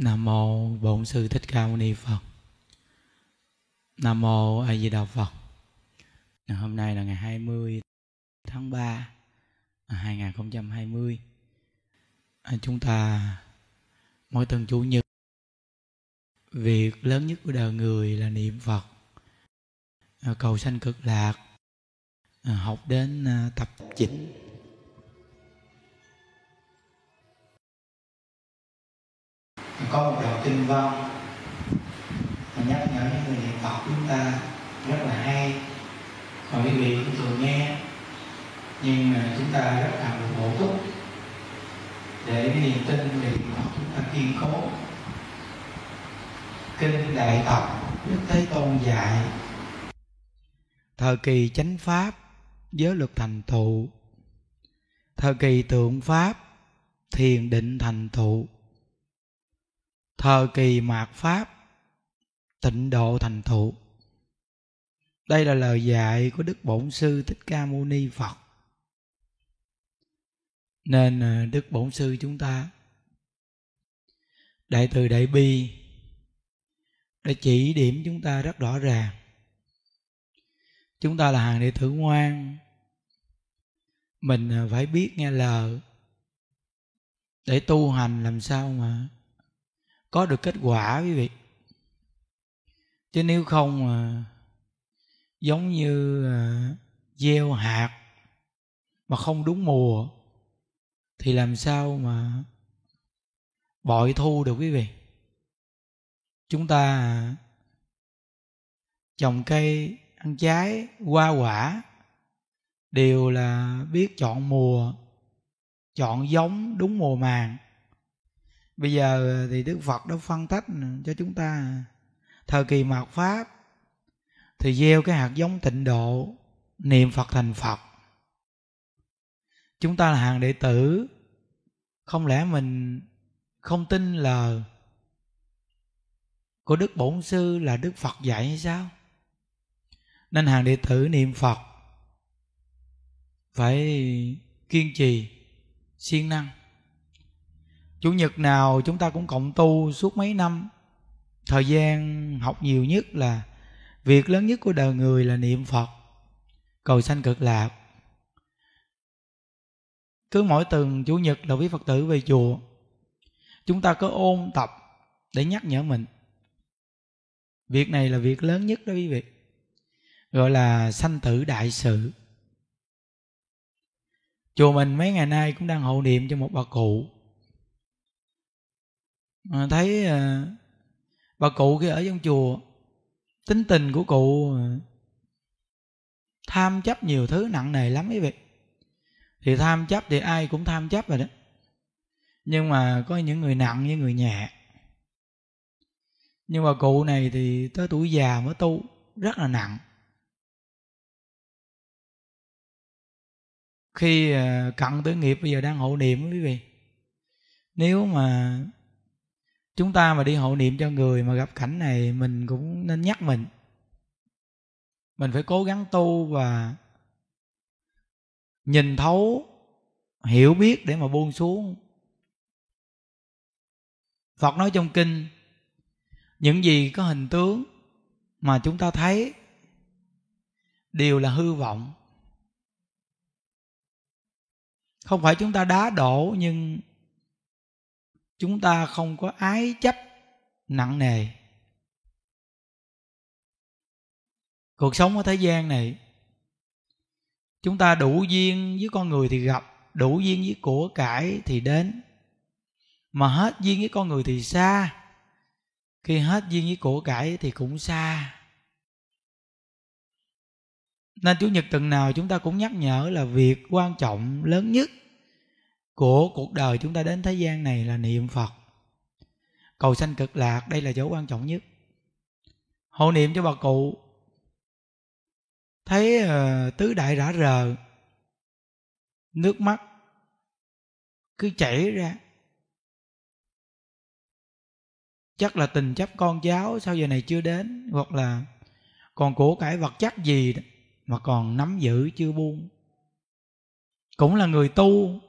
Nam mô Bổn sư Thích Ca Mâu Ni Phật. Nam mô A Di Đà Phật. Hôm nay là ngày 20 tháng 3 2020. À, à, chúng ta, mỗi tuần chủ nhật, việc lớn nhất của đời người là niệm Phật. À, cầu sanh cực lạc. Học đến tập chỉnh con. Mà nhắc nhở những người niệm Phật chúng ta rất là hay. Còn quý vị cũng thường nghe. Nhưng mà chúng ta rất cần được bổ túc để cái niềm tin về niệm Phật chúng ta kiên cố. Kinh đại tập đức thế tôn dạy thời kỳ chánh pháp giới luật thành thụ, thời kỳ tượng pháp thiền định thành thụ thời kỳ mạt pháp, tịnh độ thành thụ. Đây là lời dạy của đức bổn sư thích ca mâu ni phật. Nên à, đức bổn sư chúng ta, đại từ đại bi, đã chỉ điểm chúng ta rất rõ ràng. Chúng ta là hàng đệ tử ngoan. Mình à, phải biết nghe lời để tu hành làm sao mà có được kết quả quý vị. Chứ nếu không à, giống như à, gieo hạt mà không đúng mùa thì làm sao mà bội thu được quý vị? Chúng ta à, trồng cây ăn trái hoa quả đều là biết chọn mùa chọn giống đúng mùa màng bây giờ thì đức phật đã phân tách cho chúng ta thời kỳ mạt pháp thì gieo cái hạt giống tịnh độ, niệm phật thành phật. Chúng ta là hàng đệ tử. Không lẽ mình không tin là của đức bổn sư là đức phật dạy hay sao? Nên hàng đệ tử niệm phật phải kiên trì, siêng năng chủ nhật nào chúng ta cũng cộng tu suốt mấy năm. Thời gian học nhiều nhất là việc lớn nhất của đời người là niệm phật, cầu sanh cực lạc. Cứ mỗi tuần chủ nhật là quý phật tử về chùa. Chúng ta có ôn tập để nhắc nhở mình. Việc này là việc lớn nhất đó quý vị, gọi là sanh tử đại sự. Chùa mình mấy ngày nay cũng đang hộ niệm cho một bà cụ à, thấy à, bà cụ khi ở trong chùa tính tình của cụ à, tham chấp nhiều thứ nặng nề lắm quý vị thì tham chấp thì ai cũng tham chấp rồi đó. Nhưng mà có những người nặng với người nhẹ. Nhưng mà cụ này thì tới tuổi già mới tu rất là nặng. Khi cận tử nghiệp bây giờ đang hộ niệm quý vị. Nếu mà chúng ta mà đi hộ niệm cho người mà gặp cảnh này, mình cũng nên nhắc mình. Mình phải cố gắng tu và nhìn thấu, hiểu biết để mà buông xuống. Phật nói trong kinh, những gì có hình tướng mà chúng ta thấy đều là hư vọng. Không phải chúng ta đá đổ nhưng chúng ta không có ái chấp nặng nề. Cuộc sống ở thế gian này, chúng ta đủ duyên với con người thì gặp, đủ duyên với của cải thì đến. Mà hết duyên với con người thì xa. Khi hết duyên với của cải thì cũng xa. Nên chủ nhật tuần nào chúng ta cũng nhắc nhở là việc quan trọng lớn nhất của cuộc đời chúng ta đến thế gian này là niệm phật. Cầu sanh cực lạc đây là chỗ quan trọng nhất. Hộ niệm cho bà cụ. Thấy uh, tứ đại rã rờ nước mắt cứ chảy ra. Chắc là tình chấp con cháu sau giờ này chưa đến hoặc là còn của cải vật chất gì đó, mà còn nắm giữ chưa buông. Cũng là người tu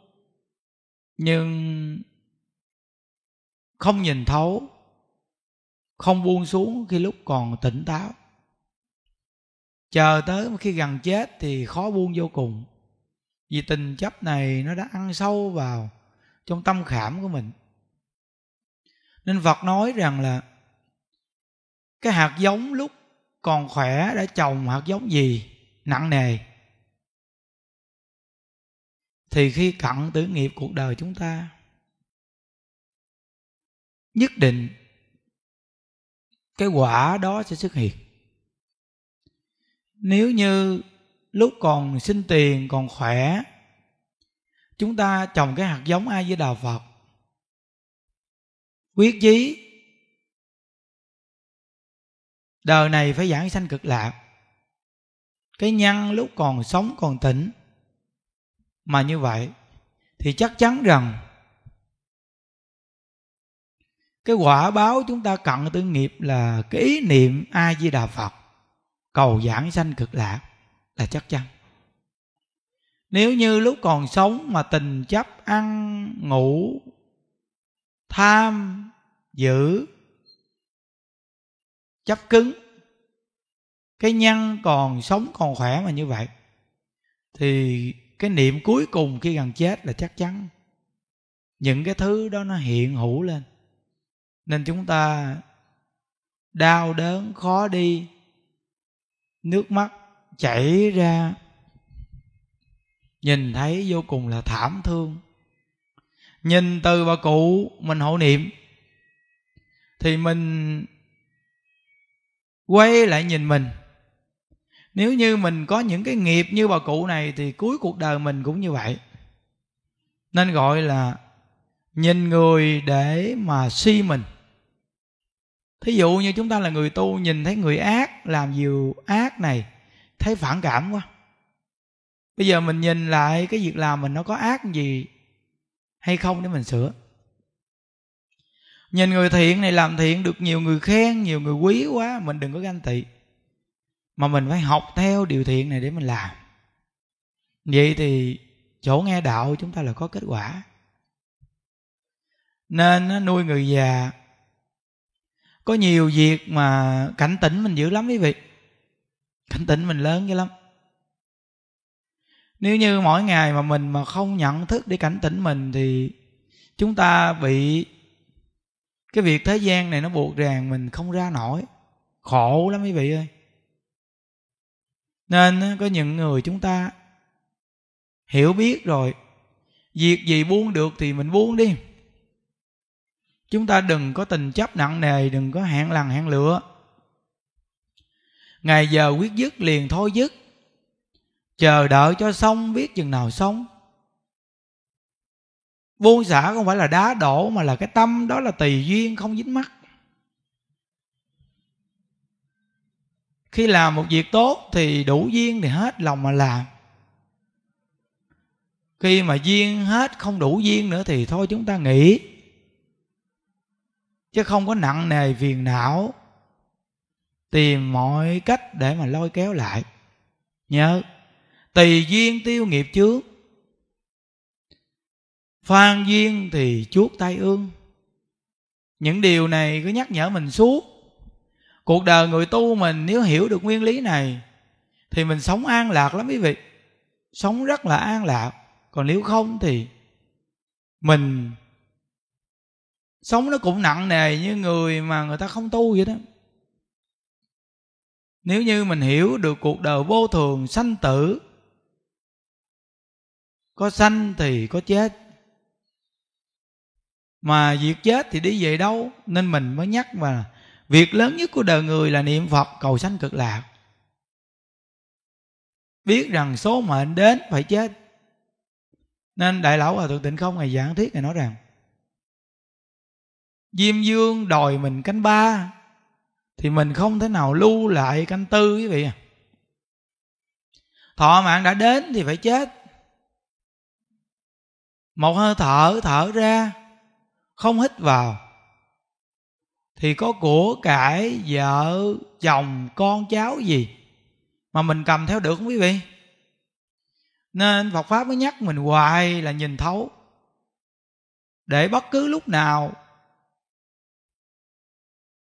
nhưng không nhìn thấu, không buông xuống khi lúc còn tỉnh táo. Chờ tới khi gần chết thì khó buông vô cùng, vì tình chấp này nó đã ăn sâu vào trong tâm khảm của mình. Nên phật nói rằng là cái hạt giống lúc còn khỏe đã trồng hạt giống gì nặng nề? Thì khi cận tử nghiệp cuộc đời chúng ta, nhất định cái quả đó sẽ xuất hiện. Nếu như lúc còn sinh tiền, còn khỏe, chúng ta trồng cái hạt giống ai với đạo phật, quyết chí đời này phải giảng sanh cực lạc. Cái nhân lúc còn sống, còn tỉnh mà như vậy, thì chắc chắn rằng cái quả báo chúng ta cận tư nghiệp là cái ý niệm a di đà phật, cầu giảng sanh cực lạc là chắc chắn. Nếu như lúc còn sống mà tình chấp, ăn, ngủ, tham giữ chấp cứng, cái nhân còn sống còn khỏe mà như vậy, thì cái niệm cuối cùng khi gần chết là chắc chắn. Những cái thứ đó nó hiện hữu lên. Nên chúng ta đau đớn, khó đi, nước mắt chảy ra, nhìn thấy vô cùng là thảm thương. Nhìn từ bà cụ mình hộ niệm, thì mình quay lại nhìn mình nếu như mình có những cái nghiệp như bà cụ này thì cuối cuộc đời mình cũng như vậy. Nên gọi là nhìn người để mà si mình. Thí dụ như chúng ta là người tu, nhìn thấy người ác làm nhiều ác này, thấy phản cảm quá. Bây giờ mình nhìn lại cái việc làm mình nó có ác gì hay không để mình sửa. Nhìn người thiện này làm thiện được nhiều người khen, nhiều người quý quá, mình đừng có ganh tị mà mình phải học theo điều thiện này để mình làm. Vậy thì chỗ nghe đạo chúng ta là có kết quả. Nên nuôi người già, có nhiều việc mà cảnh tỉnh mình dữ lắm quý vị. Cảnh tỉnh mình lớn dữ lắm. Nếu như mỗi ngày mà mình mà không nhận thức để cảnh tỉnh mình thì chúng ta bị cái việc thế gian này nó buộc ràng mình không ra nổi. Khổ lắm quý vị ơi nên có những người chúng ta hiểu biết rồi, việc gì buông được thì mình buông đi. Chúng ta đừng có tình chấp nặng nề, đừng có hẹn lằn hẹn lựa ngày giờ quyết dứt liền thôi dứt. Chờ đợi cho xong, biết chừng nào xong. Buông xả không phải là đá đổ mà là cái tâm, đó là tùy duyên, không dính mắt. Khi làm một việc tốt thì đủ duyên thì hết lòng mà làm. Khi mà duyên hết không đủ duyên nữa thì thôi chúng ta nghỉ. Chứ không có nặng nề phiền não, tìm mọi cách để mà lôi kéo lại. Nhớ, tùy duyên tiêu nghiệp trước phan duyên thì chuốt tay ương. Những điều này cứ nhắc nhở mình suốt cuộc đời người tu mình nếu hiểu được nguyên lý này, thì mình sống an lạc lắm quý vị. Sống rất là an lạc. Còn nếu không thì mình sống nó cũng nặng nề như người mà người ta không tu vậy đó. Nếu như mình hiểu được cuộc đời vô thường, sanh tử, có sanh thì có chết. Mà việc chết thì đi về đâu, nên mình mới nhắc mà việc lớn nhất của đời người là niệm phật cầu sanh cực lạc. Biết rằng số mệnh đến phải chết. Nên đại lão hòa thượng tịnh không ngày giảng thuyết ngài nói rằng, diêm dương đòi mình canh ba thì mình không thể nào lưu lại canh tư, quý vị à thọ mạng đã đến thì phải chết. Một hơi thở thở ra, không hít vào thì có của cải vợ chồng con cháu gì mà mình cầm theo được không quý vị? Nên Phật pháp mới nhắc mình hoài là nhìn thấu. Để bất cứ lúc nào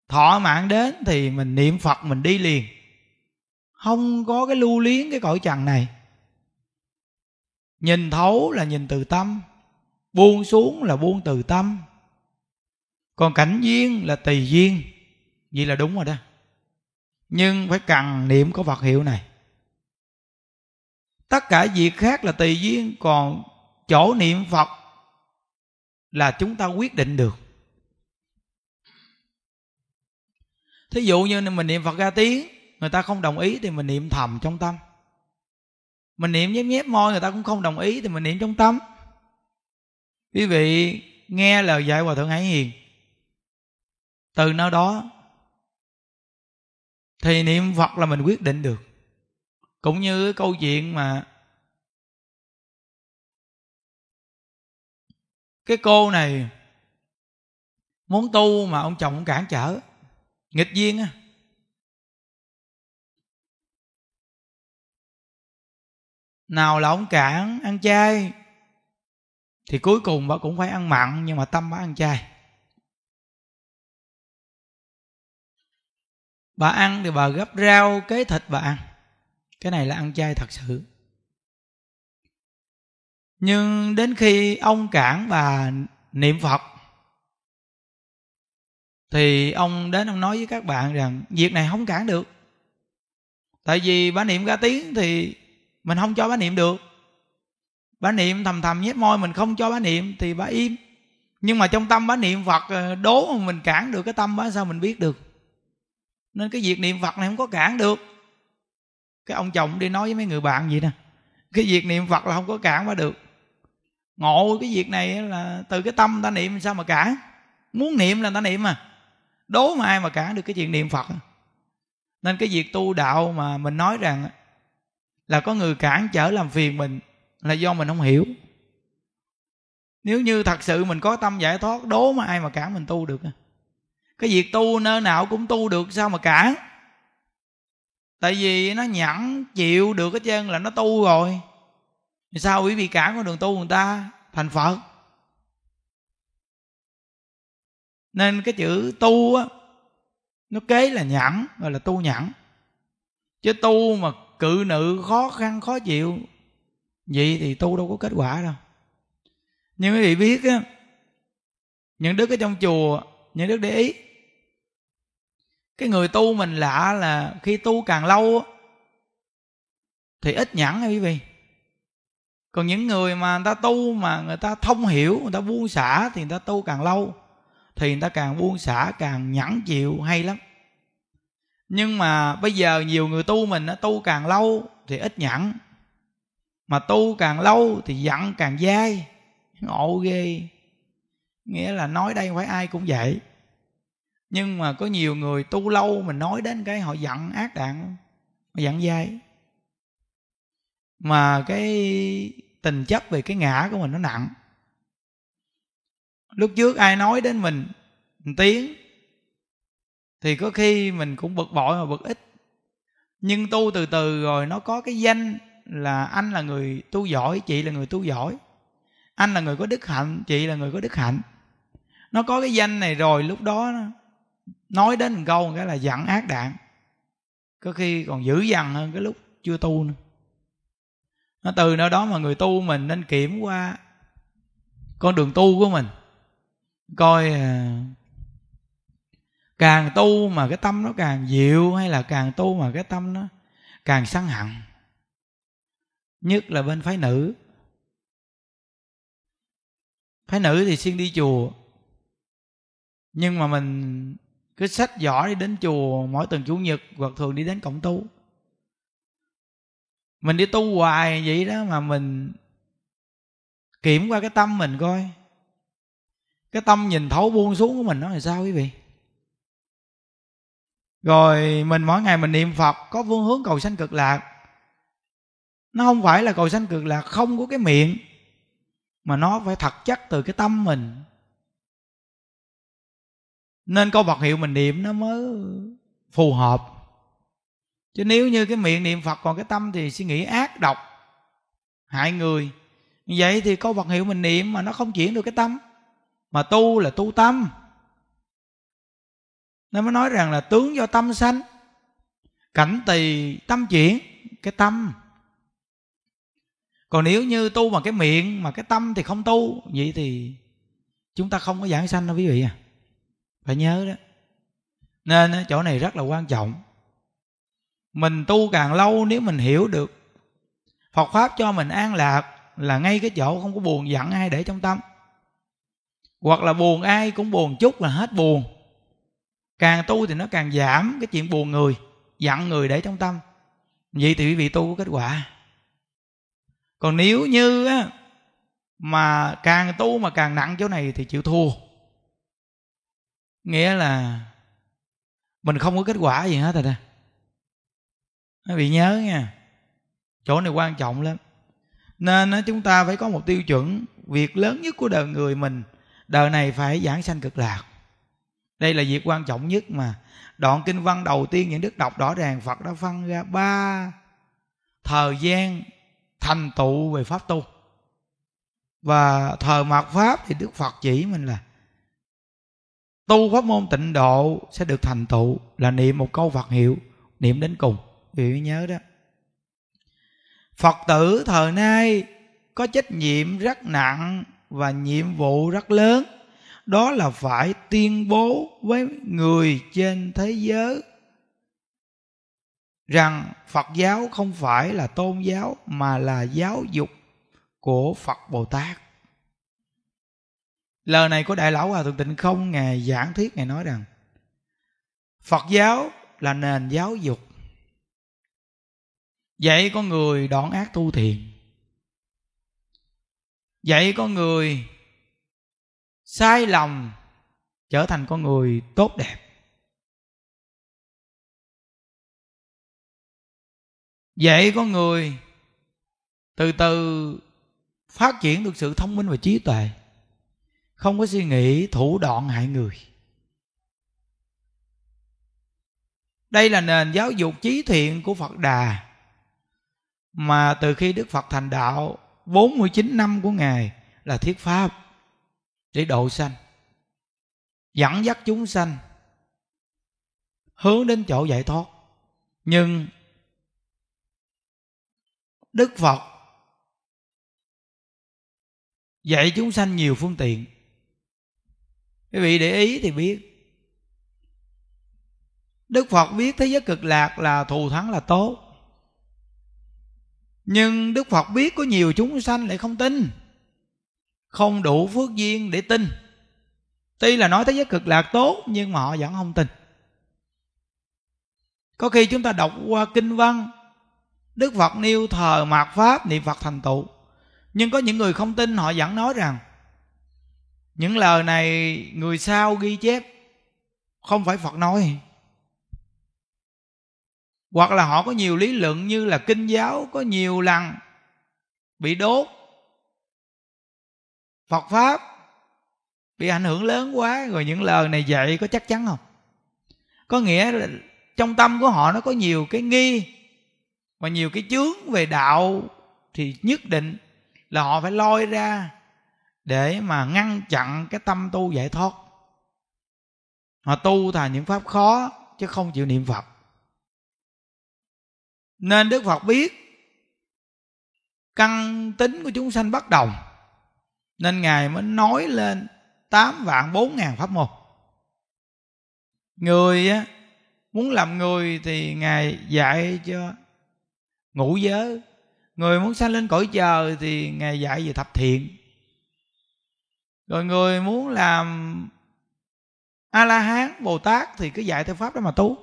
thọ mạng đến thì mình niệm phật, mình đi liền. Không có cái lưu luyến cái cõi trần này. Nhìn thấu là nhìn từ tâm, buông xuống là buông từ tâm còn cảnh duyên là tùy duyên. Vậy là đúng rồi đó. Nhưng phải cần niệm có vật hiệu này. Tất cả việc khác là tùy duyên, còn chỗ niệm phật là chúng ta quyết định được. Thí dụ như mình niệm phật ra tiếng người ta không đồng ý thì mình niệm thầm trong tâm. Mình niệm nhép nhép môi, người ta cũng không đồng ý thì mình niệm trong tâm. Quý vị nghe lời dạy hòa thượng hải hiền từ nơi đó, thì niệm phật là mình quyết định được. Cũng như câu chuyện mà cái cô này muốn tu mà ông chồng cản trở, nghịch duyên á. Nào là ông cản ăn chay, thì cuối cùng bà cũng phải ăn mặn nhưng mà tâm bà ăn chay. Bà ăn thì bà gấp rau, kế thịt bà ăn. Cái này là ăn chay thật sự. Nhưng đến khi ông cản bà niệm phật, thì ông đến ông nói với các bạn rằng, việc này không cản được. Tại vì bà niệm ra tiếng thì mình không cho bà niệm được. Bà niệm thầm thầm nhét môi, mình không cho bà niệm thì bà im. Nhưng mà trong tâm bà niệm phật ờ, đố mà mình cản được cái tâm bà, sao mình biết được? Nên cái việc niệm phật này không có cản được. Cái ông chồng đi nói với mấy người bạn gì nè, cái việc niệm phật là không có cản mà được. Ngộ cái việc này là từ cái tâm ta niệm sao mà cản? Muốn niệm là ta niệm mà. Đố mà ai mà cản được cái chuyện niệm phật? Nên cái việc tu đạo mà mình nói rằng là có người cản trở làm phiền mình là do mình không hiểu. Nếu như thật sự mình có tâm giải thoát, đố mà ai mà cản mình tu được cái việc tu nơi nào cũng tu được, sao mà cản tại vì nó nhẫn chịu được cái chân là nó tu rồi. Thì sao quý vị cản con đường tu người ta? Thành phật. Nên cái chữ tu á, nó kế là nhẫn, gọi là tu nhẫn. Chứ tu mà cự nữ khó khăn, khó chịu, vậy thì tu đâu có kết quả đâu. Nhưng quý vị biết á, những đức ở trong chùa, những đức để ý cái người tu mình lạ là khi tu càng lâu thì ít nhẫn nha quý vị? Còn những người mà người ta tu mà người ta thông hiểu, người ta buông xả thì người ta tu càng lâu, thì người ta càng buông xả, càng nhẫn chịu hay lắm. Nhưng mà bây giờ nhiều người tu mình nó tu càng lâu thì ít nhẫn mà tu càng lâu thì giận càng dai. Ngộ ghê. Nghĩa là nói đây không phải ai cũng vậy nhưng mà có nhiều người tu lâu mình nói đến cái họ giận ác đạn, họ giận dai. Mà cái tình chấp về cái ngã của mình nó nặng. Lúc trước ai nói đến mình một tiếng, thì có khi mình cũng bực bội mà bực ít. Nhưng tu từ từ rồi nó có cái danh là anh là người tu giỏi, chị là người tu giỏi. Anh là người có đức hạnh, chị là người có đức hạnh. Nó có cái danh này rồi, lúc đó nói đến một câu cái là giận ác đạn có khi còn dữ dằn hơn cái lúc chưa tu nữa. Nó từ nơi đó mà người tu mình nên kiểm qua con đường tu của mình. Coi à, càng tu mà cái tâm nó càng dịu hay là càng tu mà cái tâm nó càng săn hận. Nhất là bên phái nữ. Phái nữ thì xuyên đi chùa. Nhưng mà mình cứ sách giỏ đi đến chùa, mỗi tuần chủ nhật hoặc thường đi đến cổng tu. Mình đi tu hoài vậy đó mà mình kiểm qua cái tâm mình coi. Cái tâm nhìn thấu buông xuống của mình nó là sao quý vị? Rồi mình mỗi ngày mình niệm phật, có phương hướng cầu sanh cực lạc. Nó không phải là cầu sanh cực lạc không có cái miệng, mà nó phải thật chắc từ cái tâm mình nên câu Phật hiệu mình niệm nó mới phù hợp. Chứ nếu như cái miệng niệm Phật còn cái tâm thì suy nghĩ ác độc. Hại người. Vậy thì câu Phật hiệu mình niệm mà nó không chuyển được cái tâm. Mà tu là tu tâm. Nó mới nói rằng là tướng do tâm sanh. Cảnh tỳ tâm chuyển, cái tâm. Còn nếu như tu bằng cái miệng mà cái tâm thì không tu, vậy thì chúng ta không có giảng sanh đâu quý vị à phải nhớ đó. Nên chỗ này rất là quan trọng. Mình tu càng lâu nếu mình hiểu được. Phật pháp cho mình an lạc là ngay cái chỗ không có buồn giận ai để trong tâm. Hoặc là buồn ai cũng buồn chút là hết buồn. Càng tu thì nó càng giảm cái chuyện buồn người, giận người để trong tâm. Vậy thì quý vị tu có kết quả. Còn nếu như á, mà càng tu mà càng nặng chỗ này thì chịu thua nghĩa là mình không có kết quả gì hết rồi nè. Quý vị nhớ nha, chỗ này quan trọng lắm. Nên chúng ta phải có một tiêu chuẩn, việc lớn nhất của đời người mình, đời này phải giảng sanh cực lạc. Đây là việc quan trọng nhất mà. Đoạn kinh văn đầu tiên những đức đọc rõ ràng, phật đã phân ra ba thời gian thành tựu về pháp tu. Và thời mạt pháp thì đức phật chỉ mình là tu pháp môn tịnh độ sẽ được thành tựu là niệm một câu phật hiệu, niệm đến cùng. Vì nhớ đó. Phật tử thời nay có trách nhiệm rất nặng và nhiệm vụ rất lớn. Đó là phải tuyên bố với người trên thế giới rằng phật giáo không phải là tôn giáo mà là giáo dục của phật bồ tát lời này của đại lão hòa thượng tịnh không ngài giảng thuyết ngài nói rằng, phật giáo là nền giáo dục. Dạy con người đoạn ác tu thiện dạy con người sai lầm trở thành con người tốt đẹp. Dạy con người từ từ phát triển được sự thông minh và trí tuệ không có suy nghĩ, thủ đoạn hại người. Đây là nền giáo dục trí thiện của phật đà, mà từ khi đức phật thành đạo 49 năm của ngài là thiết pháp, để độ sanh, dẫn dắt chúng sanh, hướng đến chỗ giải thoát. Nhưng đức phật dạy chúng sanh nhiều phương tiện quý vị để ý thì biết. Đức phật biết thế giới cực lạc là thù thắng là tốt. Nhưng đức phật biết có nhiều chúng sanh lại không tin. Không đủ phước duyên để tin. Tuy là nói thế giới cực lạc tốt, nhưng mà họ vẫn không tin. Có khi chúng ta đọc qua kinh văn, đức phật nêu thờ mạt pháp niệm phật thành tựu. Nhưng có những người không tin, họ vẫn nói rằng những lời này người sau ghi chép không phải phật nói. Hoặc là họ có nhiều lý luận như là kinh giáo có nhiều lần bị đốt, phật pháp bị ảnh hưởng lớn quá, rồi những lời này dạy có chắc chắn không? Có nghĩa là trong tâm của họ nó có nhiều cái nghi và nhiều cái chướng về đạo thì nhất định là họ phải lôi ra để mà ngăn chặn cái tâm tu giải thoát. Họ tu thành những pháp khó, chứ không chịu niệm phật. Nên đức phật biết căn tính của chúng sanh bất đồng, nên ngài mới nói lên tám vạn bốn ngàn pháp môn. Người á, muốn làm người thì ngài dạy cho ngũ giới. Người muốn sanh lên cõi trời thì ngài dạy về thập thiện rồi người muốn làm a la hán bồ tát thì cứ dạy theo pháp đó mà tu.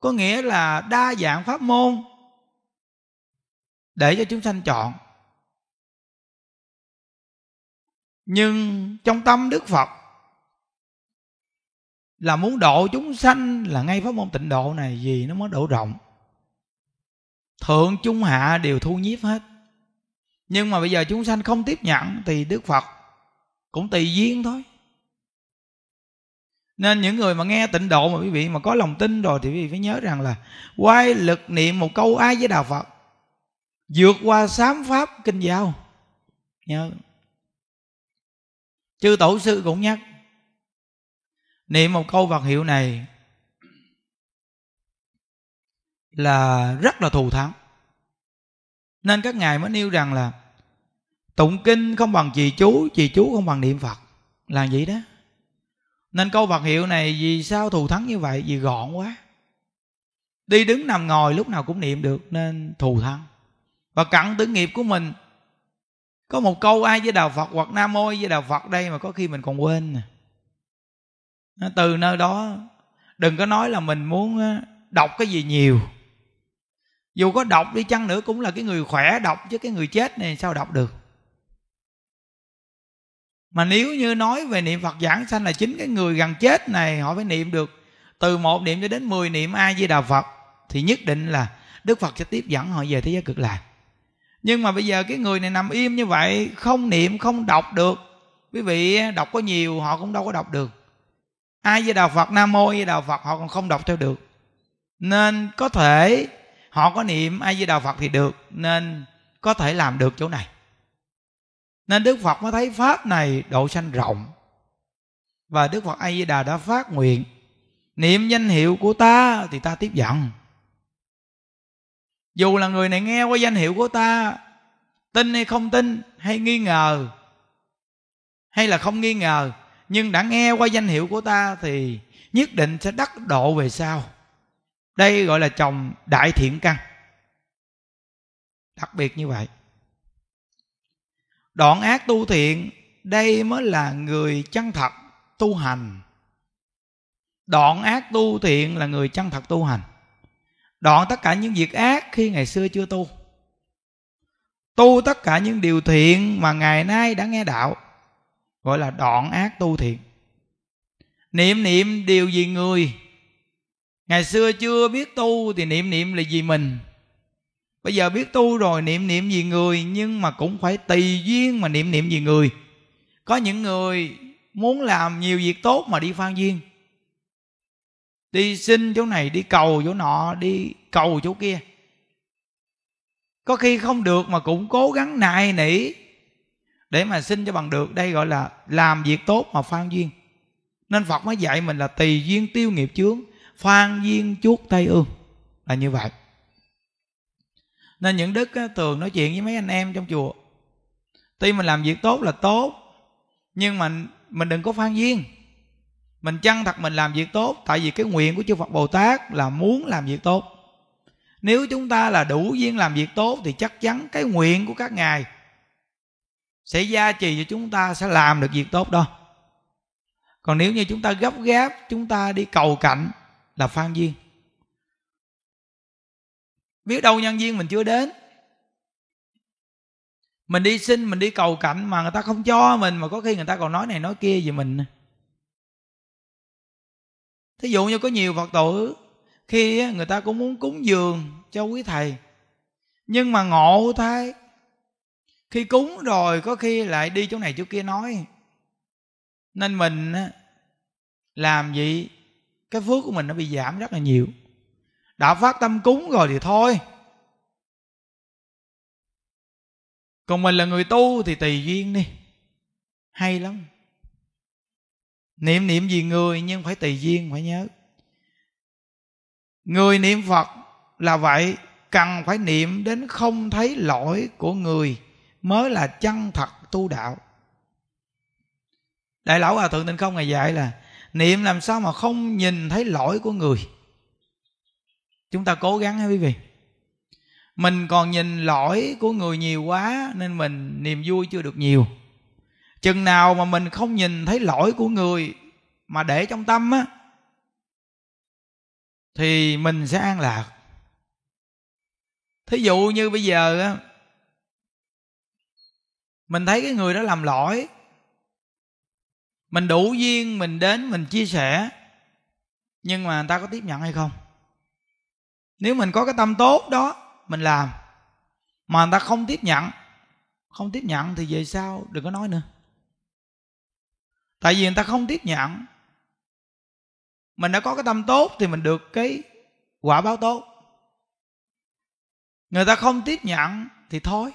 Có nghĩa là đa dạng pháp môn để cho chúng sanh chọn. Nhưng trong tâm đức phật là muốn độ chúng sanh là ngay pháp môn tịnh độ này gì nó mới độ rộng. Thượng trung hạ đều thu nhiếp hết nhưng mà bây giờ chúng sanh không tiếp nhận thì đức phật cũng tùy duyên thôi. Nên những người mà nghe tịnh độ mà quý vị mà có lòng tin rồi thì quý vị phải nhớ rằng là quay lực niệm một câu ai với đạo phật, vượt qua sám pháp kinh giáo nhớ. Chư tổ sư cũng nhắc, niệm một câu Phật hiệu này là rất là thù thắng nên các ngài mới nêu rằng là tụng kinh không bằng trì chú trì chú không bằng niệm phật. Là vậy đó. Nên câu Phật hiệu này vì sao thù thắng như vậy? Vì gọn quá. Đi đứng nằm ngồi lúc nào cũng niệm được nên thù thắng. Và cặn tử nghiệp của mình, có một câu ai với đạo phật hoặc nam mô với đạo phật đây mà có khi mình còn quên nè. Từ nơi đó, đừng có nói là mình muốn đọc cái gì nhiều dù có đọc đi chăng nữa cũng là cái người khỏe đọc chứ cái người chết này sao đọc được. Mà nếu như nói về niệm phật giảng sanh là chính cái người gần chết này họ phải niệm được từ một niệm cho đến 10 niệm ai với đạo phật, thì nhất định là đức phật sẽ tiếp dẫn họ về thế giới cực lạc. Nhưng mà bây giờ cái người này nằm im như vậy, không niệm, không đọc được. Quý vị, đọc có nhiều, họ cũng đâu có đọc được. Ai với đạo phật, nam mô với đạo phật, họ còn không đọc theo được. Nên có thể họ có niệm ai với đạo phật thì được, nên có thể làm được chỗ này. Nên đức phật mới thấy pháp này độ sanh rộng. Và đức phật a di đà đã phát nguyện, niệm danh hiệu của ta thì ta tiếp nhận. Dù là người này nghe qua danh hiệu của ta, tin hay không tin, hay nghi ngờ, hay là không nghi ngờ, nhưng đã nghe qua danh hiệu của ta thì nhất định sẽ đắc độ về sau đây gọi là chồng đại thiện căn. Đặc biệt như vậy. Đoạn ác tu thiện, đây mới là người chân thật tu hành. Đoạn ác tu thiện là người chân thật tu hành. Đoạn tất cả những việc ác khi ngày xưa chưa tu. Tu tất cả những điều thiện mà ngày nay đã nghe đạo, gọi là đoạn ác tu thiện. Niệm niệm điều gì người ngày xưa chưa biết tu thì niệm niệm là gì mình. Bây giờ biết tu rồi niệm niệm gì người, nhưng mà cũng phải tùy duyên mà niệm niệm gì người. Có những người muốn làm nhiều việc tốt mà đi phan duyên. Đi xin chỗ này, đi cầu chỗ nọ, đi cầu chỗ kia. Có khi không được mà cũng cố gắng nài nỉ để mà xin cho bằng được. Đây gọi là làm việc tốt mà phan duyên. Nên phật mới dạy mình là tùy duyên tiêu nghiệp chướng phan duyên chuốt tây ương. Là như vậy. Nên những đức thường nói chuyện với mấy anh em trong chùa. Tuy mình làm việc tốt là tốt, nhưng mà mình đừng có phan duyên mình chân thật mình làm việc tốt, tại vì cái nguyện của chư phật bồ tát là muốn làm việc tốt. Nếu chúng ta là đủ duyên làm việc tốt, thì chắc chắn cái nguyện của các ngài sẽ gia trì cho chúng ta, sẽ làm được việc tốt đó. Còn nếu như chúng ta gấp gáp, chúng ta đi cầu cạnh là phan duyên. Biết đâu nhân viên mình chưa đến. Mình đi xin, mình đi cầu cạnh mà người ta không cho mình, mà có khi người ta còn nói này nói kia về mình thí dụ như có nhiều phật tử, khi người ta cũng muốn cúng dường cho quý thầy, nhưng mà ngộ thay khi cúng rồi có khi lại đi chỗ này chỗ kia nói, nên mình làm gì cái phước của mình nó bị giảm rất là nhiều. Đã phát tâm cúng rồi thì thôi. Còn mình là người tu thì tùy duyên đi. Hay lắm. Niệm niệm gì người nhưng phải tùy duyên, phải nhớ. Người niệm phật là vậy, cần phải niệm đến không thấy lỗi của người mới là chân thật tu đạo. Đại lão hòa thượng tịnh không ngày dạy là niệm làm sao mà không nhìn thấy lỗi của người? Chúng ta cố gắng ha quý vị? Mình còn nhìn lỗi của người nhiều quá nên mình niềm vui chưa được nhiều. Chừng nào mà mình không nhìn thấy lỗi của người mà để trong tâm á, thì mình sẽ an lạc. Thí dụ như bây giờ á, mình thấy cái người đó làm lỗi mình đủ duyên, mình đến, mình chia sẻ. Nhưng mà người ta có tiếp nhận hay không? Nếu mình có cái tâm tốt đó, mình làm. Mà người ta không tiếp nhận, không tiếp nhận thì về sau đừng có nói nữa. Tại vì người ta không tiếp nhận, mình đã có cái tâm tốt thì mình được cái quả báo tốt. Người ta không tiếp nhận thì thôi.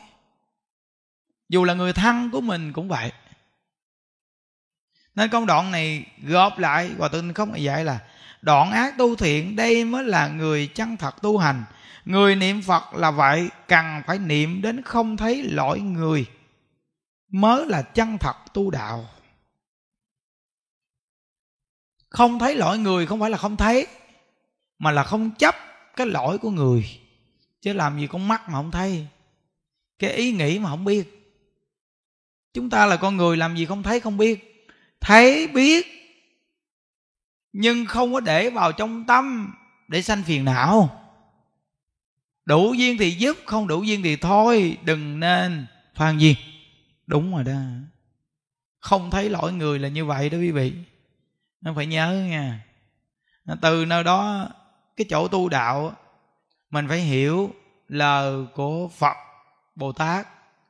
Dù là người thân của mình cũng vậy nên công đoạn này gộp lại và tôi không dạy là đoạn ác tu thiện, đây mới là người chân thật tu hành. Người niệm phật là vậy, cần phải niệm đến không thấy lỗi người, mới là chân thật tu đạo. Không thấy lỗi người không phải là không thấy, mà là không chấp cái lỗi của người. Chứ làm gì con mắt mà không thấy, cái ý nghĩ mà không biết. Chúng ta là con người, làm gì không thấy không biết thấy, biết. Nhưng không có để vào trong tâm để sanh phiền não. Đủ duyên thì giúp, không đủ duyên thì thôi. Đừng nên phan duyên. Đúng rồi đó. Không thấy lỗi người là như vậy đó quý vị. Nó phải nhớ nha. Từ nơi đó, cái chỗ tu đạo, mình phải hiểu lời của phật, bồ tát,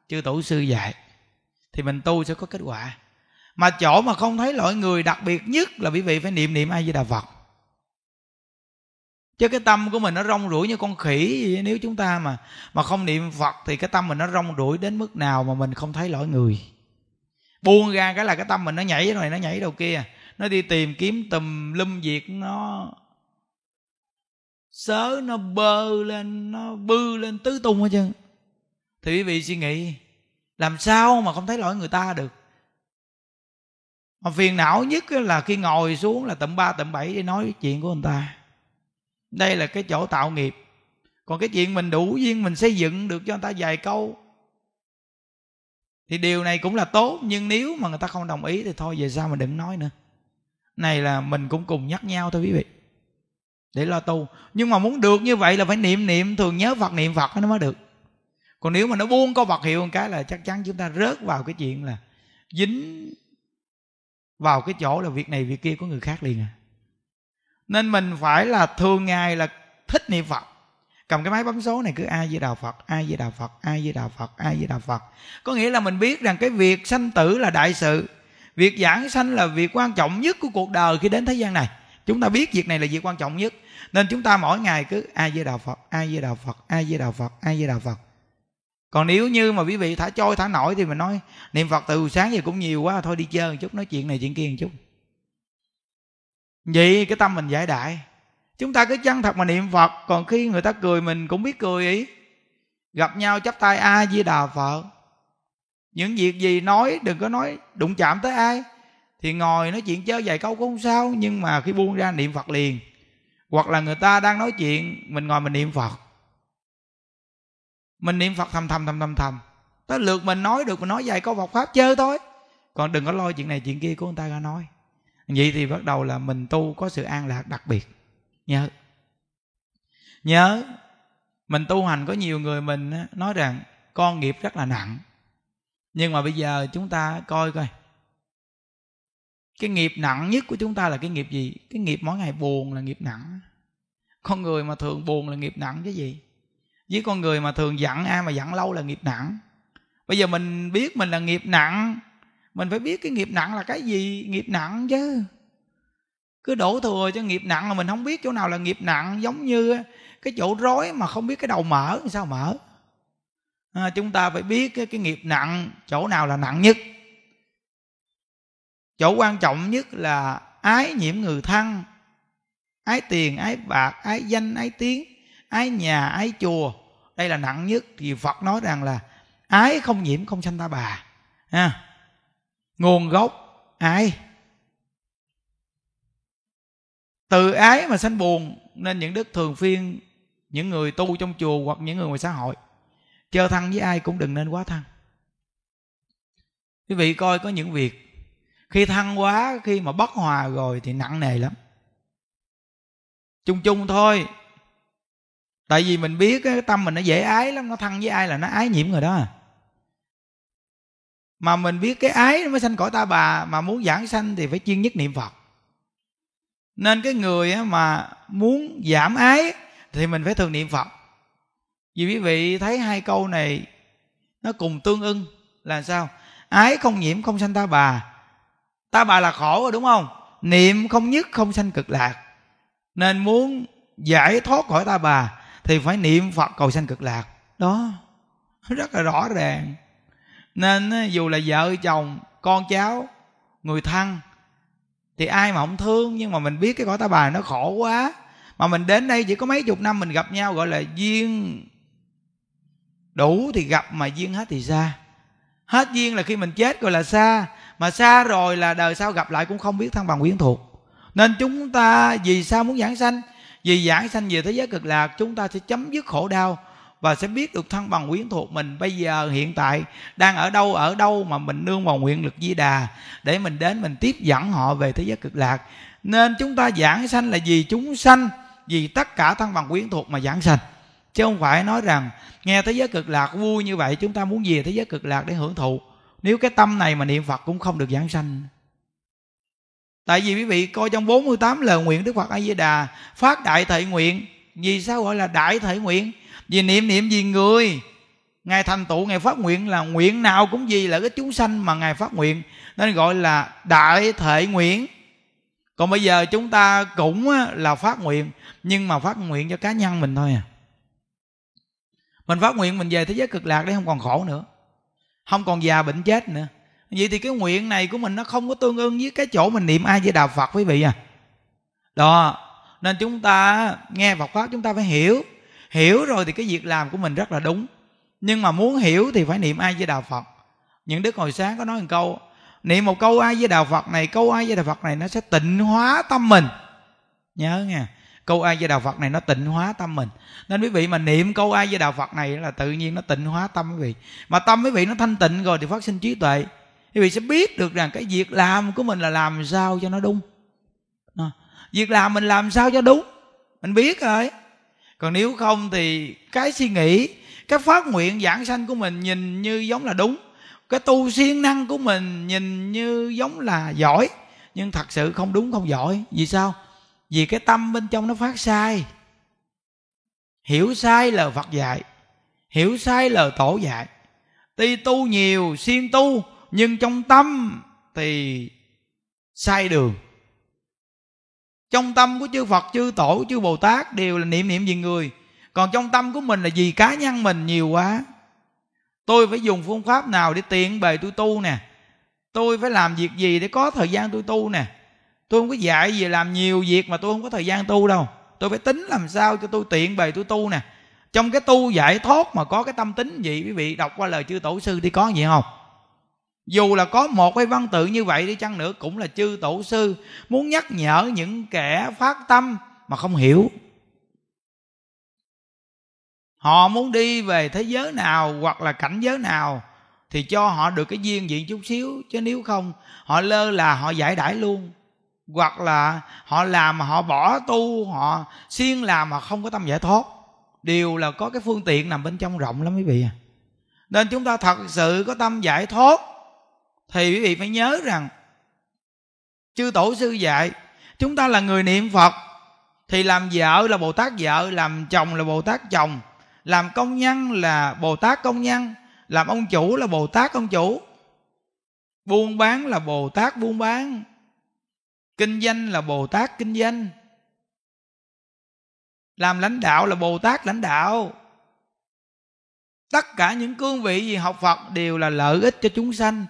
chư tổ sư dạy. Thì mình tu sẽ có kết quả mà chỗ mà không thấy loại người đặc biệt nhất là quý vị phải niệm niệm ai với đà phật. Chứ cái tâm của mình nó rong ruổi như con khỉ nếu chúng ta mà mà không niệm phật thì cái tâm mình nó rong ruổi đến mức nào mà mình không thấy lỗi người. Buông ra cái là cái tâm mình nó nhảy rồi, nó nhảy đầu kia. Nó đi tìm kiếm tùm lum việc nó sớ, nó bơ lên, nó bư lên tứ tung hết trơn. Thì quý vị suy nghĩ, làm sao mà không thấy lỗi người ta được? Mà phiền não nhất là khi ngồi xuống là tầm ba, tầm bảy để nói chuyện của người ta. Đây là cái chỗ tạo nghiệp. Còn cái chuyện mình đủ duyên mình xây dựng được cho người ta vài câu, thì điều này cũng là tốt. Nhưng nếu mà người ta không đồng ý thì thôi, về sao mình đừng nói nữa. Này là mình cũng cùng nhắc nhau thôi quý vị. Để lo tu. Nhưng mà muốn được như vậy là phải niệm niệm, thường nhớ phật, niệm phật nó mới được. Còn nếu mà nó buông câu vật hiệu một cái là chắc chắn chúng ta rớt vào cái chuyện là dính vào cái chỗ là việc này, việc kia của người khác liền à. Nên mình phải là thường ngày là thích niệm phật. Cầm cái máy bấm số này cứ ai với đạo phật ai với đạo phật ai với đạo phật ai với đạo phật. Có nghĩa là mình biết rằng cái việc sanh tử là đại sự. Việc giảng sanh là việc quan trọng nhất của cuộc đời khi đến thế gian này. Chúng ta biết việc này là việc quan trọng nhất. Nên chúng ta mỗi ngày cứ ai với đạo phật ai với đạo phật ai với đạo phật ai với đạo phật còn nếu như mà quý vị thả trôi, thả nổi thì mình nói, niệm phật từ sáng giờ cũng nhiều quá, thôi đi chơi một chút, nói chuyện này chuyện kia một chút. Vậy cái tâm mình giải đại. Chúng ta cứ chân thật mà niệm phật, còn khi người ta cười mình cũng biết cười ý. Gặp nhau chắp tay a di đà phật. Những việc gì nói, đừng có nói đụng chạm tới ai. Thì ngồi nói chuyện chơi vài câu cũng không sao, nhưng mà khi buông ra niệm phật liền. Hoặc là người ta đang nói chuyện, mình ngồi mình niệm phật mình niệm phật thầm thầm thầm thầm thầm. Tới lượt mình nói được, mình nói vài câu Phật pháp chơi thôi. Còn đừng có lo chuyện này, chuyện kia của người ta ra nói. Vậy thì bắt đầu là mình tu có sự an lạc đặc biệt. Nhớ. Nhớ, mình tu hành có nhiều người mình nói rằng con nghiệp rất là nặng. Nhưng mà bây giờ chúng ta coi coi. Cái nghiệp nặng nhất của chúng ta là cái nghiệp gì? Cái nghiệp mỗi ngày buồn là nghiệp nặng. Con người mà thường buồn là nghiệp nặng cái gì? Với con người mà thường giận ai mà giận lâu là nghiệp nặng. Bây giờ mình biết mình là nghiệp nặng mình phải biết cái nghiệp nặng là cái gì? Nghiệp nặng chứ. Cứ đổ thừa cho nghiệp nặng mà mình không biết chỗ nào là nghiệp nặng. Giống như cái chỗ rối mà không biết cái đầu mở sao mở? À, chúng ta phải biết cái, cái nghiệp nặng chỗ nào là nặng nhất. Chỗ quan trọng nhất là ái nhiễm người thân ái tiền ái bạc ái danh ái tiếng ái nhà, ái chùa. Đây là nặng nhất thì phật nói rằng là ái không nhiễm không sanh ta bà. Ha. Nguồn gốc, ái. Từ ái mà sanh buồn, nên những đức thường phiên, những người tu trong chùa hoặc những người ngoài xã hội chơi thân với ai cũng đừng nên quá thân quý vị coi có những việc, khi thăng quá, khi mà bất hòa rồi thì nặng nề lắm. Chung chung thôi tại vì mình biết cái tâm mình nó dễ ái lắm, nó thân với ai là nó ái nhiễm rồi đó à. mà mình biết cái ái nó mới sanh cõi ta bà, mà muốn giảng sanh thì phải chuyên nhất niệm phật. Nên cái người mà muốn giảm ái thì mình phải thường niệm phật. Vì quý vị thấy hai câu này, nó cùng tương ưng là sao? Ái không nhiễm, không sanh ta bà. Ta bà là khổ rồi, đúng không? Niệm không nhất, không sanh cực lạc. Nên muốn giải thoát khỏi ta bà thì phải niệm phật cầu sanh cực lạc. Đó, rất là rõ ràng. Nên dù là vợ, chồng, con cháu, người thân, thì ai mà không thương, nhưng mà mình biết cái cõi ta bà nó khổ quá. Mà mình đến đây chỉ có mấy chục năm mình gặp nhau, gọi là duyên đủ thì gặp, mà duyên hết thì xa. Hết duyên là khi mình chết gọi là xa, mà xa rồi là đời sau gặp lại cũng không biết thân bằng quyến thuộc. Nên chúng ta vì sao muốn giảng sanh? Vì giảng sanh về thế giới cực lạc, chúng ta sẽ chấm dứt khổ đau và sẽ biết được thân bằng quyến thuộc mình. Bây giờ hiện tại, đang ở đâu ở đâu mà mình nương vào nguyện lực di đà để mình đến, mình tiếp dẫn họ về thế giới cực lạc. Nên chúng ta giảng sanh là vì chúng sanh, vì tất cả thân bằng quyến thuộc mà giảng sanh. Chứ không phải nói rằng, nghe thế giới cực lạc vui như vậy, chúng ta muốn về thế giới cực lạc để hưởng thụ. Nếu cái tâm này mà niệm phật cũng không được giảng sanh tại vì quý vị coi trong 48 lời nguyện đức phật a di đà phát đại thệ nguyện. Vì sao gọi là đại thệ nguyện? Vì niệm niệm vì người. Ngài thành tựu, ngài phát nguyện là nguyện nào cũng gì là cái chúng sanh mà ngài phát nguyện. Nên gọi là đại thệ nguyện. Còn bây giờ chúng ta cũng là phát nguyện, nhưng mà phát nguyện cho cá nhân mình thôi à. Mình phát nguyện mình về thế giới cực lạc để không còn khổ nữa. Không còn già bệnh chết nữa vậy thì cái nguyện này của mình nó không có tương ưng với cái chỗ mình niệm ai với đạo phật quý vị à. Đó, nên chúng ta nghe phật pháp chúng ta phải hiểu. Hiểu rồi thì cái việc làm của mình rất là đúng. Nhưng mà muốn hiểu thì phải niệm ai với đạo phật. Những đức hồi sáng có nói một câu, niệm một câu ai với đạo phật này, câu ai với đạo phật này nó sẽ tịnh hóa tâm mình. Nhớ nha câu ai với đạo phật này nó tịnh hóa tâm mình. Nên quý vị mà niệm câu ai với đạo phật này là tự nhiên nó tịnh hóa tâm quý vị. Mà tâm quý vị nó thanh tịnh rồi thì phát sinh trí tuệ quý vị sẽ biết được rằng cái việc làm của mình là làm sao cho nó đúng. À, việc làm mình làm sao cho đúng mình biết rồi. Còn nếu không thì cái suy nghĩ cái phát nguyện giảng sanh của mình nhìn như giống là đúng. Cái tu siêng năng của mình nhìn như giống là giỏi nhưng thật sự không đúng không giỏi. Vì sao? Vì cái tâm bên trong nó phát sai. Hiểu sai lời phật dạy hiểu sai lời tổ dạy. Tuy tu nhiều siêng tu nhưng trong tâm thì sai đường. Trong tâm của chư phật, chư tổ, chư bồ tát đều là niệm niệm vì người. Còn trong tâm của mình là vì cá nhân mình nhiều quá. Tôi phải dùng phương pháp nào để tiện bề tôi tu nè? Tôi phải làm việc gì để có thời gian tôi tu nè? Tôi không có dạy gì làm nhiều việc mà tôi không có thời gian tu đâu. Tôi phải tính làm sao cho tôi tiện bề tôi tu nè? Trong cái tu giải thoát mà có cái tâm tính gì quý vị đọc qua lời chư tổ sư thì có gì không? Dù là có một cái văn tự như vậy đi chăng nữa, cũng là chư tổ sư muốn nhắc nhở những kẻ phát tâm mà không hiểu. Họ muốn đi về thế giới nào hoặc là cảnh giới nào thì cho họ được cái duyên diện chút xíu, chứ nếu không, họ lơ là họ giải đãi luôn. Hoặc là họ làm mà họ bỏ tu, họ siêng làm mà không có tâm giải thoát. Đều là có cái phương tiện nằm bên trong rộng lắm quý vị à. Nên chúng ta thật sự có tâm giải thoát thì quý vị phải nhớ rằng, chư tổ sư dạy, chúng ta là người niệm phật. Thì làm vợ là bồ tát vợ, làm chồng là bồ tát chồng, làm công nhân là bồ tát công nhân, làm ông chủ là bồ tát ông chủ, buôn bán là bồ tát buôn bán, kinh doanh là bồ tát kinh doanh, làm lãnh đạo là bồ tát lãnh đạo. Tất cả những cương vị gì học phật đều là lợi ích cho chúng sanh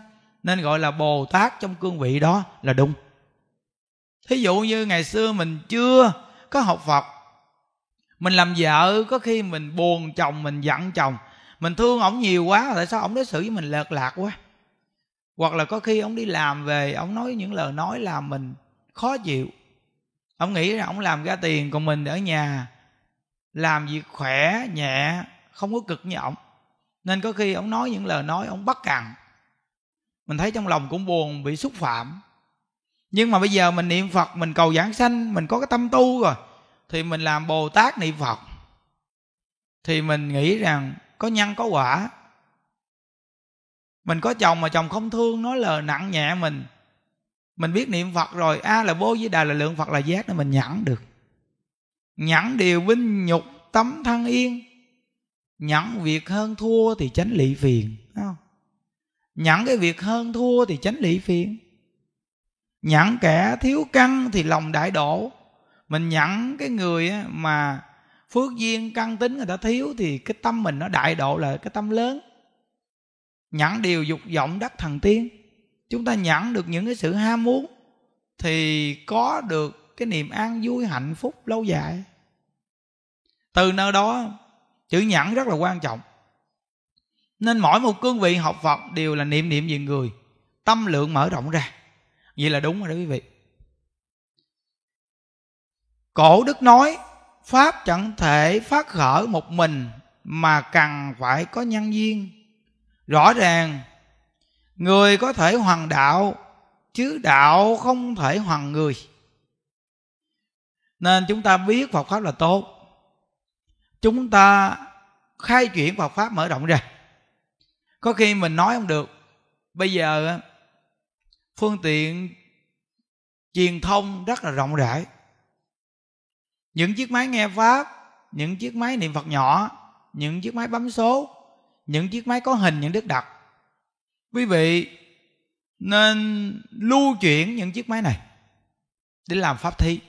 nên gọi là bồ tát trong cương vị đó là đúng. Thí dụ như ngày xưa mình chưa có học phật, mình làm vợ, có khi mình buồn chồng, mình giận chồng, mình thương ổng nhiều quá, tại sao ổng đối xử với mình lợt lạc quá? Hoặc là có khi ổng đi làm về, ổng nói những lời nói làm mình khó chịu. Ổng nghĩ là ổng làm ra tiền còn mình ở nhà, làm việc khỏe, nhẹ, không có cực như ổng. Nên có khi ổng nói những lời nói ổng bắt cằn mình thấy trong lòng cũng buồn, bị xúc phạm. Nhưng mà bây giờ mình niệm phật, mình cầu giảng sanh, mình có cái tâm tu rồi, thì mình làm bồ tát niệm phật. Thì mình nghĩ rằng có nhân, có quả. Mình có chồng mà chồng không thương, nói lời nặng nhẹ mình. Mình biết niệm phật rồi, a là vô với đà là lượng phật là giác, nên mình nhẫn được. Nhẫn điều vinh nhục, tấm thân yên. Nhẫn việc hơn thua thì tránh lị phiền không? Nhẫn cái việc hơn thua thì tránh lị phiền nhẫn kẻ thiếu căn thì lòng đại độ mình nhẫn cái người mà phước duyên căn tính người ta thiếu thì cái tâm mình nó đại độ là cái tâm lớn. Nhẫn điều dục vọng đắc thần tiên. Chúng ta nhẫn được những cái sự ham muốn thì có được cái niềm an vui hạnh phúc lâu dài. Từ nơi đó, chữ nhẫn rất là quan trọng nên mỗi một cương vị học phật đều là niệm niệm về người. Tâm lượng mở rộng ra. Vậy là đúng rồi đó quý vị. Cổ đức nói, pháp chẳng thể phát khởi một mình mà cần phải có nhân duyên. Rõ ràng, người có thể hoàn đạo, chứ đạo không thể hoàn người. Nên chúng ta biết Phật pháp là tốt. Chúng ta khai chuyển Phật pháp mở rộng ra có khi mình nói không được. Bây giờ phương tiện truyền thông rất là rộng rãi. Những chiếc máy nghe pháp, những chiếc máy niệm phật nhỏ, những chiếc máy bấm số, những chiếc máy có hình, những đức đặt quý vị nên lưu chuyển những chiếc máy này để làm pháp thi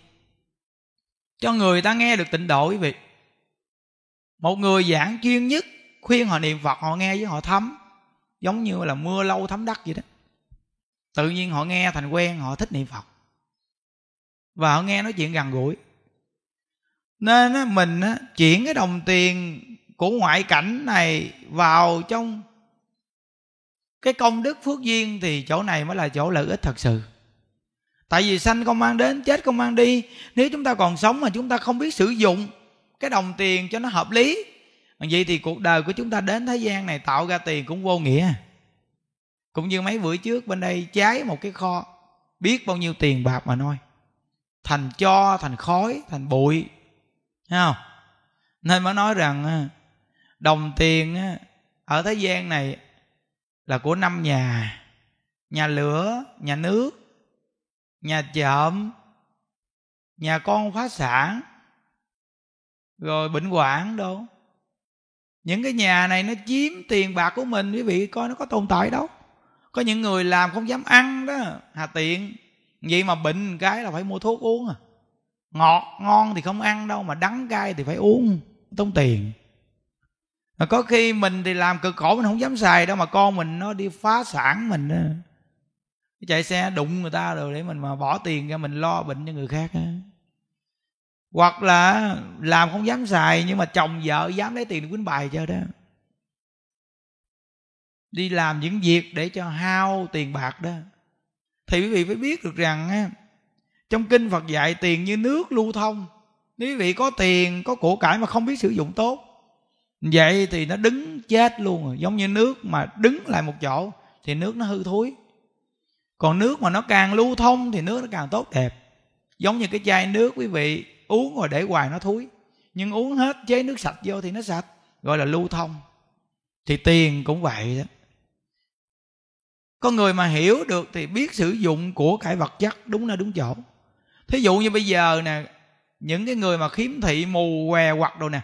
cho người ta nghe được tịnh độ quý vị. Một người giảng chuyên nhất khuyên họ niệm phật, họ nghe với họ thấm giống như là mưa lâu thấm đất vậy đó. Tự nhiên họ nghe thành quen họ thích niệm phật. Và họ nghe nói chuyện gần gũi. Nên á, mình á, chuyển cái đồng tiền của ngoại cảnh này vào trong cái công đức phước duyên thì chỗ này mới là chỗ lợi ích thật sự. Tại vì sanh không mang đến chết không mang đi. Nếu chúng ta còn sống mà chúng ta không biết sử dụng cái đồng tiền cho nó hợp lý vậy thì cuộc đời của chúng ta đến thế gian này tạo ra tiền cũng vô nghĩa. Cũng như mấy bữa trước bên đây cháy một cái kho, biết bao nhiêu tiền bạc mà nói thành cho, thành khói, thành bụi. Thấy không? Nên mới nói rằng đồng tiền ở thế gian này là của năm nhà. Nhà lửa, nhà nước, nhà trộm nhà con phá sản, rồi bệnh hoạn đâu những cái nhà này nó chiếm tiền bạc của mình, quý vị coi nó có tồn tại đâu có những người làm không dám ăn đó, hà tiện vậy mà bệnh cái là phải mua thuốc uống à ngọt, ngon thì không ăn đâu, mà đắng cay thì phải uống, tốn tiền mà có khi mình thì làm cực khổ, mình không dám xài đâu, mà con mình nó đi phá sản mình đó. chạy xe đụng người ta rồi để mình mà bỏ tiền ra mình lo bệnh cho người khác đó hoặc là làm không dám xài, nhưng mà chồng vợ dám lấy tiền quýnh bài cho đó. Đi làm những việc để cho hao tiền bạc đó. Thì quý vị phải biết được rằng trong kinh phật dạy tiền như nước lưu thông. Nếu quý vị có tiền, có của cải mà không biết sử dụng tốt, vậy thì nó đứng chết luôn rồi. Giống như nước mà đứng lại một chỗ, thì nước nó hư thối. Còn nước mà nó càng lưu thông, thì nước nó càng tốt đẹp. Giống như cái chai nước quý vị uống rồi để hoài nó thúi. Nhưng uống hết chế nước sạch vô thì nó sạch, gọi là lưu thông. Thì tiền cũng vậy đó. Con người mà hiểu được thì biết sử dụng của cải vật chất đúng nơi đúng chỗ. Thí dụ như bây giờ nè, những cái người mà khiếm thị, mù, què quặt đồ nè,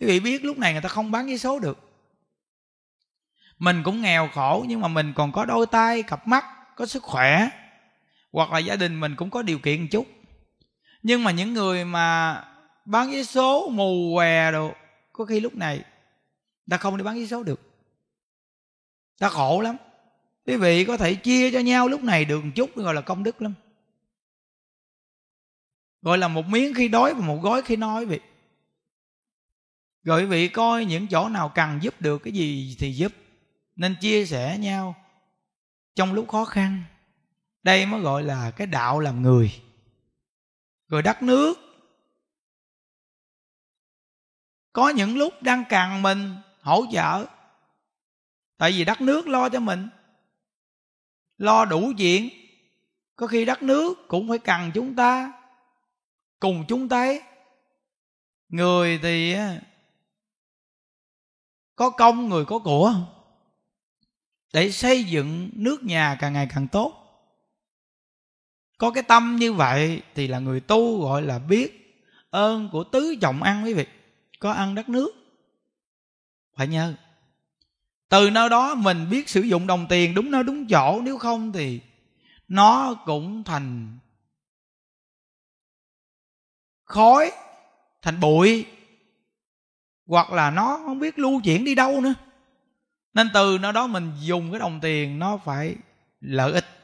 quý vị biết lúc này người ta không bán giấy số được. Mình cũng nghèo khổ nhưng mà mình còn có đôi tay, cặp mắt, có sức khỏe, hoặc là gia đình mình cũng có điều kiện một chút nhưng mà những người mà bán giấy số mù què đồ, có khi lúc này ta không đi bán giấy số được. Ta khổ lắm. Quý vị có thể chia cho nhau lúc này được một chút, gọi là công đức lắm. Gọi là một miếng khi đói và một gói khi nói vậy rồi quý vị coi những chỗ nào cần giúp được cái gì thì giúp. Nên chia sẻ nhau trong lúc khó khăn. Đây mới gọi là cái đạo làm người rồi đất nước. Có những lúc đang cần mình, hỗ trợ. Tại vì đất nước lo cho mình. Lo đủ chuyện. Có khi đất nước cũng phải cần chúng ta. Cùng chúng ta. Người thì có công, người có của. Để xây dựng nước nhà càng ngày càng tốt có cái tâm như vậy thì là người tu gọi là biết ơn của tứ trọng ăn quý vị. Có ăn đất nước. Phải nhớ, từ nơi đó mình biết sử dụng đồng tiền đúng nơi đúng chỗ, nếu không thì nó cũng thành khói, thành bụi, hoặc là nó không biết lưu chuyển đi đâu nữa. Nên từ nơi đó mình dùng cái đồng tiền nó phải lợi ích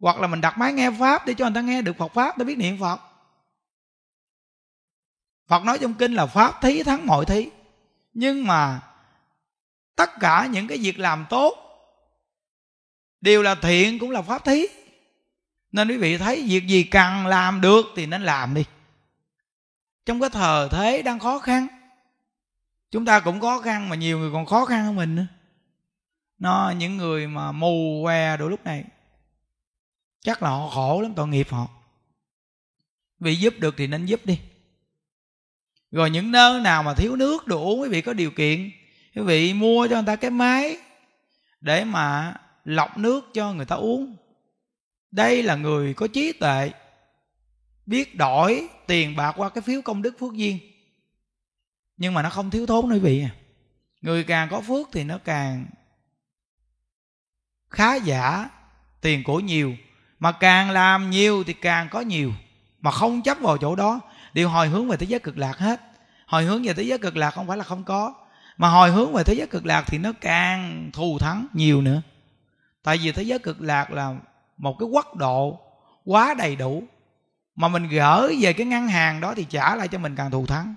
hoặc là mình đặt máy nghe pháp để cho người ta nghe được phật pháp để biết niệm phật. Phật nói trong kinh là pháp thí, thắng mọi thí. Nhưng mà tất cả những cái việc làm tốt đều là thiện, cũng là pháp thí. Nên quý vị thấy việc gì cần làm được thì nên làm đi. Trong cái thời thế đang khó khăn, chúng ta cũng khó khăn mà nhiều người còn khó khăn hơn mình nữa. Nó những người mà mù que đôi lúc này chắc là họ khổ lắm, tội nghiệp họ. Vì giúp được thì nên giúp đi. Rồi những nơi nào mà thiếu nước đồ uống quý vị có điều kiện, quý vị mua cho người ta cái máy để mà lọc nước cho người ta uống. Đây là người có trí tuệ, biết đổi tiền bạc qua cái phiếu công đức phước duyên. Nhưng mà nó không thiếu thốn quý vị à. Người càng có phước thì nó càng khá giả, tiền của nhiều mà càng làm nhiều thì càng có nhiều. Mà không chấp vào chỗ đó đều hồi hướng về thế giới cực lạc hết. Hồi hướng về thế giới cực lạc không phải là không có. Mà hồi hướng về thế giới cực lạc thì nó càng thù thắng nhiều nữa. Tại vì thế giới cực lạc là một cái quốc độ quá đầy đủ. Mà mình gỡ về cái ngân hàng đó thì trả lại cho mình càng thù thắng.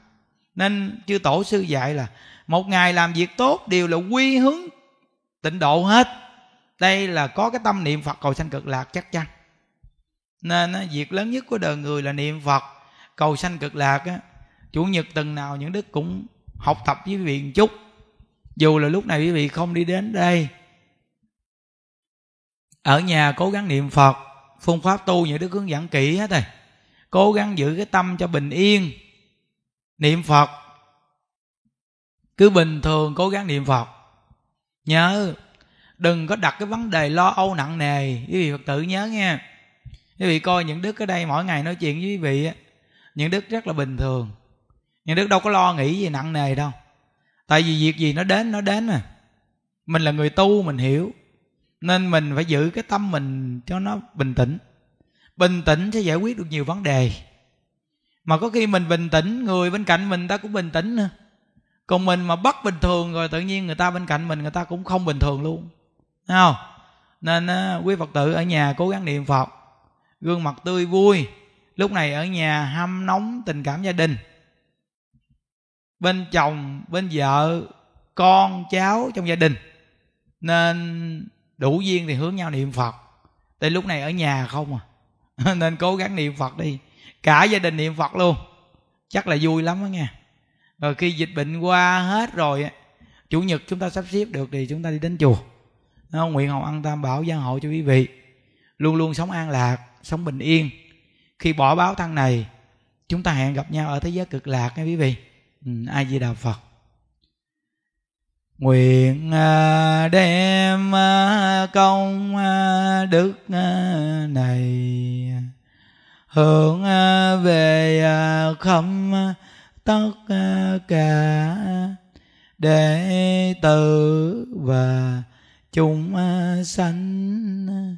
Nên chư tổ sư dạy là một ngày làm việc tốt đều là quy hướng tịnh độ hết. Đây là có cái tâm niệm phật cầu sanh cực lạc chắc chắn nên việc lớn nhất của đời người là niệm phật, cầu sanh cực lạc á. Chủ nhật tuần nào những đức cũng học tập với quý vị một chút. Dù là lúc này quý vị không đi đến đây. Ở nhà cố gắng niệm phật, phương pháp tu những đức hướng dẫn kỹ hết rồi. Cố gắng giữ cái tâm cho bình yên. Niệm phật. Cứ bình thường cố gắng niệm phật. Nhớ, đừng có đặt cái vấn đề lo âu nặng nề. Quý vị phật tử nhớ nha quý vị coi những đức ở đây mỗi ngày nói chuyện với quý vị những đức rất là bình thường. Những đức đâu có lo nghĩ gì nặng nề đâu. Tại vì việc gì nó đến nó đến à mình là người tu, mình hiểu. Nên mình phải giữ cái tâm mình cho nó bình tĩnh. Bình tĩnh sẽ giải quyết được nhiều vấn đề. Mà có khi mình bình tĩnh, người bên cạnh mình ta cũng bình tĩnh nữa. Còn mình mà bất bình thường rồi tự nhiên người ta bên cạnh mình, người ta cũng không bình thường luôn. Thấy không? Nên quý phật tử ở nhà cố gắng niệm phật gương mặt tươi vui, lúc này ở nhà hâm nóng tình cảm gia đình. Bên chồng, bên vợ, con, cháu trong gia đình. Nên đủ duyên thì hướng nhau niệm phật. Tại lúc này ở nhà không à. Nên cố gắng niệm phật đi. Cả gia đình niệm phật luôn. Chắc là vui lắm đó nha rồi khi dịch bệnh qua hết rồi chủ nhật chúng ta sắp xếp được thì chúng ta đi đến chùa. Nó nguyện hồng ăn tam bảo gia hộ cho quý vị. Luôn luôn sống an lạc sống bình yên. Khi bỏ báo thân này chúng ta hẹn gặp nhau ở thế giới cực lạc nha quý vị. Ừ, ai di đà phật. Nguyện à, đem à, công à, đức này hướng về khâm tất cả đệ tử và chúng sanh